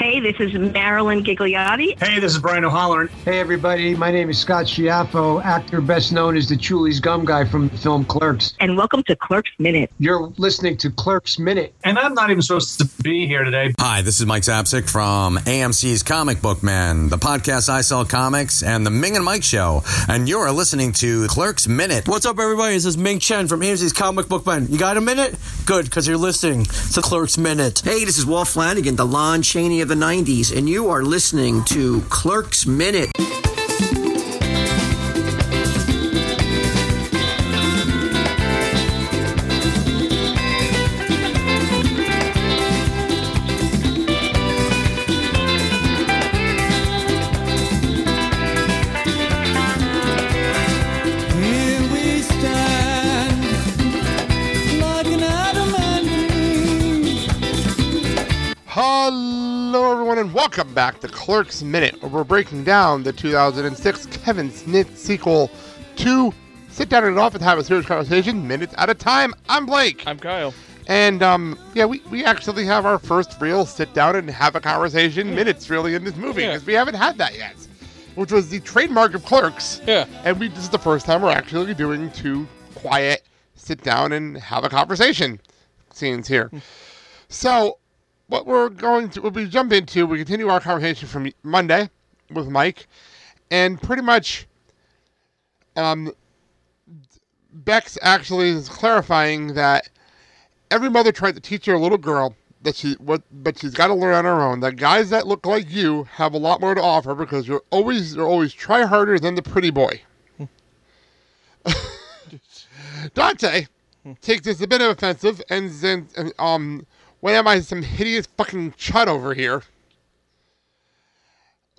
Hey, this is Marilyn Ghigliotti. Hey, this is Brian O'Halloran. Hey, everybody. My name is Scott Schiaffo, actor best known as the Chewlies Gum Guy from the film Clerks. And welcome to Clerks Minute. You're listening to Clerks Minute. And I'm not even supposed to be here today. Hi, this is Mike Zapcic from AMC's Comic Book Man, the podcast I sell comics, and the Ming and Mike Show. And you're listening to Clerks Minute. What's up, everybody? This is Ming Chen from AMC's Comic Book Man. You got a minute? Good, because you're listening to Clerks Minute. Hey, this is Walt Flanagan, the Lon Chaney of the 90s, and you are listening to Clerks Minute. And welcome back to Clerks Minute, where we're breaking down the 2006 Kevin Smith sequel to Sit Down and Off and Have a Serious Conversation, minutes at a time. I'm Blake. I'm Kyle. And, um, yeah, we, we actually have our first real sit down and have a conversation minutes, really, in this movie, Yeah. because we haven't had that yet, which was the trademark of Clerks. Yeah. And we this is the first time we're actually doing two quiet, sit down and have a conversation scenes here. So, what we're going to, what we jump into, we continue our conversation from Monday with Mike, and pretty much, um, Bex actually is clarifying that every mother tried to teach her little girl that she what, but she's got to learn on her own. That guys that look like you have a lot more to offer because you're always you're always try harder than the pretty boy. Dante takes this a bit of offensive and then um when am I some hideous fucking chud over here?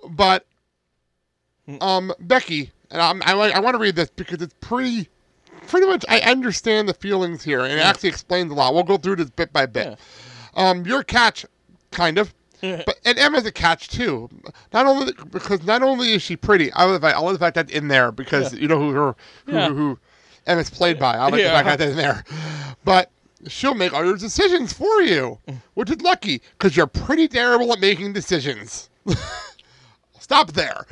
But um Becky and I'm, I like I want to read this because it's pretty pretty much I understand the feelings here and it actually explains a lot. We'll go through this bit by bit. Um, your catch, kind of. But and Emma's a catch too. Not only because not only is she pretty, I love the fact, I love the fact that's in there because you know who her who, Yeah. who Emma's played by. I like Yeah. the fact that's in there. But she'll make all your decisions for you, which is lucky because you're pretty terrible at making decisions. Stop there.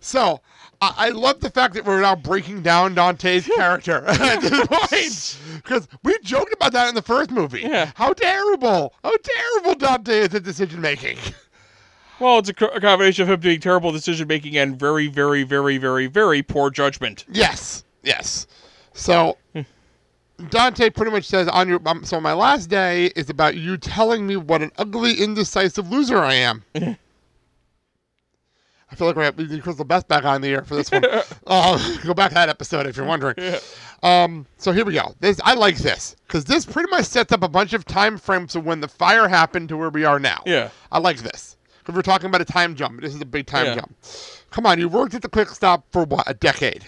So I, I love the fact that we're now breaking down Dante's character at this point because we joked about that in the first movie. Yeah. How terrible, how terrible Dante is at decision making. Well, it's a, co- a combination of him being terrible decision making and very, very, very, very, very poor judgment. Yes, yes. So hmm. Dante pretty much says on your um, so my last day is about you telling me what an ugly, indecisive loser I am. I feel like we have need Crystal Best back on the air for this one. uh, go back to that episode if you're wondering. Um, so here we go. This I like this because this pretty much sets up a bunch of time frames of when the fire happened to where we are now. Yeah. I like this because we're talking about a time jump. This is a big time Yeah. jump. Come on, you worked at the Quick Stop for what a decade,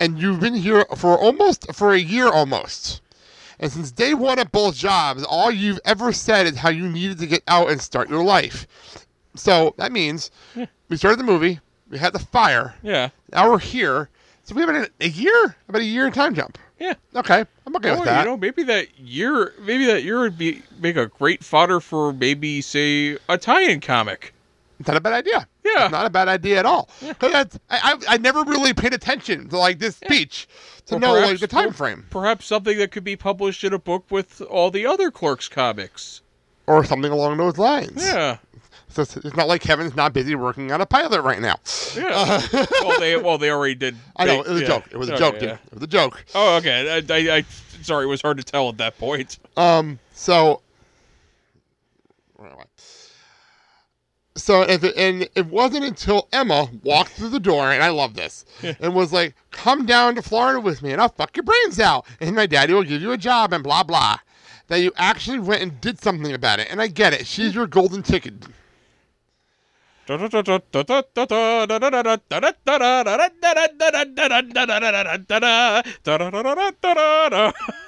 and you've been here for almost for a year almost. And since day one at both jobs, all you've ever said is how you needed to get out and start your life. So that means we started the movie, we had the fire, Yeah. now we're here. So we have a, a year, about a year in time jump. Yeah. Okay, I'm okay Oh, with that. you know, maybe that year, maybe that year would be make a great fodder for maybe say a tie-in comic. It's not a bad idea. Yeah. Not a bad idea at all. that's, I, I, I never really paid attention to like this speech to Or know like perhaps- the time frame Perhaps something that could be published in a book with all the other Clerks comics. or something along those lines. Yeah. So it's, not like Kevin's not busy working on a pilot right now. Yeah. well, they well they already did. I know it was yeah. a joke. It was a Okay, joke, yeah. It was a joke. Oh, okay. I, I, I sorry, it was hard to tell at that point. Um. So. Where am I? So if it, and it wasn't until Emma walked through the door, and I love this, and was like, "Come down to Florida with me, and I'll fuck your brains out, and my daddy will give you a job, and blah blah," that you actually went and did something about it. And I get it. She's your golden ticket.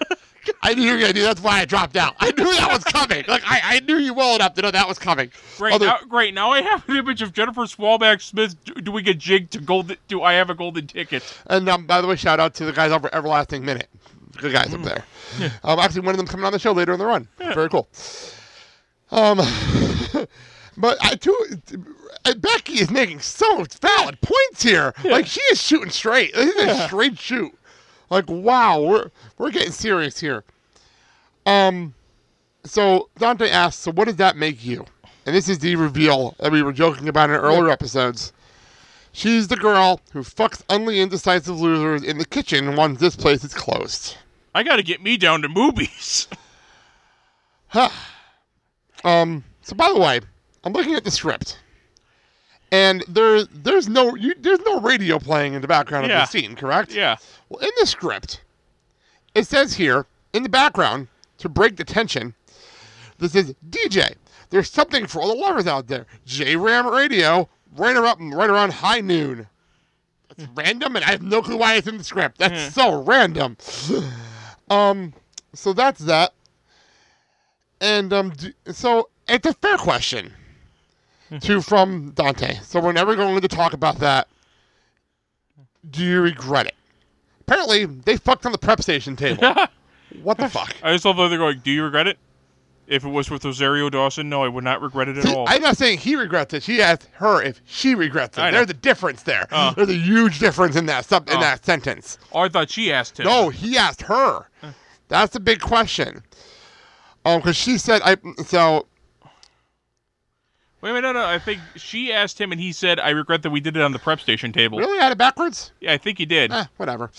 I knew you gonna do. That's why I dropped out. I knew that was coming. Like I, I knew you well enough to know that was coming. Great Although- now, great. Now I have an image of Jennifer Schwalbach Smith do- doing a jig to gold. Do I have a golden ticket? And um, by the way, shout out to the guys over Everlasting Minute. Good guys up there. Um, actually, one of them coming on the show later in the run. Very cool. Um, But I too, uh, Becky is making so valid points here. Like she is shooting straight. This is a straight shoot. Like wow, we're we're getting serious here. Um, so Dante asks, so what does that make you? And this is the reveal that we were joking about in earlier episodes. She's the girl who fucks only indecisive losers in the kitchen once this place is closed. I got to get me down to movies. Um. So by the way, I'm looking at the script, and there there's no you, there's no radio playing in the background Yeah. of the scene, correct? yeah. Well, in the script, it says here in the background to break the tension. This is DJ. There's something for all the lovers out there. J Ram Radio, right around right around high noon. That's random, and I have no clue why it's in the script. That's so random. Um, so that's that. And um, d- so it's a fair question to from Dante. So we're never going to talk about that. Do you regret it? Apparently, they fucked on the prep station table. what the fuck? I just love that they're going, do you regret it? If it was with Rosario Dawson, no, I would not regret it at all. I'm not saying he regrets it. She asked her if she regrets it. Know. There's a difference there. Oh. There's a huge difference in that sub- in Oh. that sentence. oh, I thought she asked him. No, he asked her. That's the big question. Um, because she said I. So Wait a minute, no, no. I think she asked him, and he said, I regret that we did it on the prep station table. really, I had it backwards. Yeah, I think he did. Eh, whatever.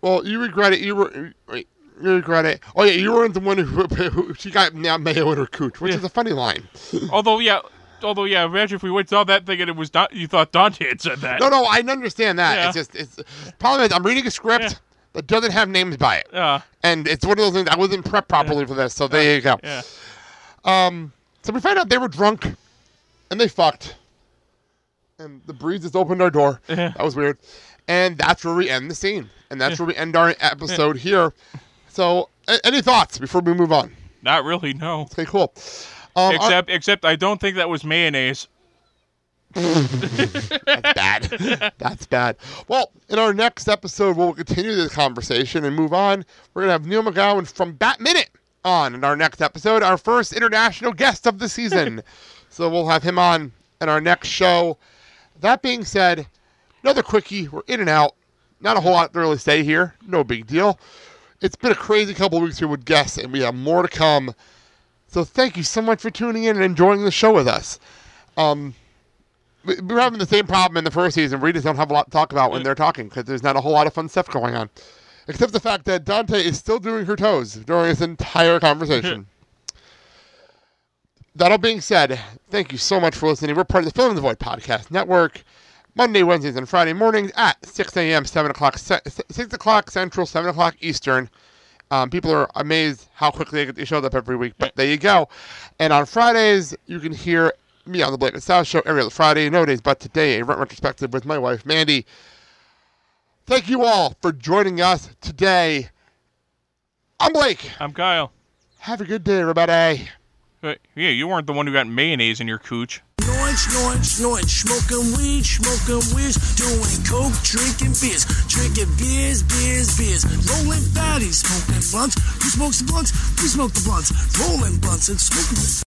well, you regret it. You were. Wait, you regret it. Oh yeah, you weren't the one who, who she got now mayo in her cooch, which Yeah. is a funny line. Although, yeah, although, yeah, imagine if we went saw that thing and it was not, you thought Dante had said that. No, no, I understand that. Yeah. It's just it's problem is I'm reading a script Yeah. that doesn't have names by it, Uh, and it's one of those things I wasn't prepped properly for this. So there you go. yeah. Um, so we find out they were drunk, and they fucked, and the breeze just opened our door. Yeah. That was weird, and that's where we end the scene, and that's where we end our episode here. So, a- any thoughts before we move on? Not really, no. Okay, cool. Um, Except, except I don't think that was mayonnaise. That's bad. That's bad. Well, in our next episode, we'll continue this conversation and move on. We're going to have Neil McGowan from Bat Minute on in our next episode, our first international guest of the season. so we'll have him on in our next show. That being said, another quickie. We're in and out. Not a whole lot to really say here. No big deal. It's been a crazy couple of weeks here with guests, and we have more to come. So thank you so much for tuning in and enjoying the show with us. Um, we- we're having the same problem in the first season. We just don't have a lot to talk about when they're talking because there's not a whole lot of fun stuff going on, except the fact that Dante is still doing her toes during this entire conversation. that all being said, thank you so much for listening. We're part of the Fill in the Void Podcast Network. Monday, Wednesdays, and Friday mornings at 6 a.m., 7 o'clock, 6 o'clock Central, 7 o'clock Eastern. Um, people are amazed how quickly these shows up every week, but there you go. And on Fridays, you can hear me on the Blake and South Show every other Friday. No days but today, a rent retrospective with my wife, Mandy. Thank you all for joining us today. I'm Blake. I'm Kyle. Have a good day, everybody. But, yeah, you weren't the one who got mayonnaise in your cooch. Snorting, snorting, smoking weed, smoking weeds, doing coke, drinking beers, drinking beers, beers, beers, rolling fatties, smoking blunts. Who smokes the blunts? We smoke the blunts, rolling blunts and smoking.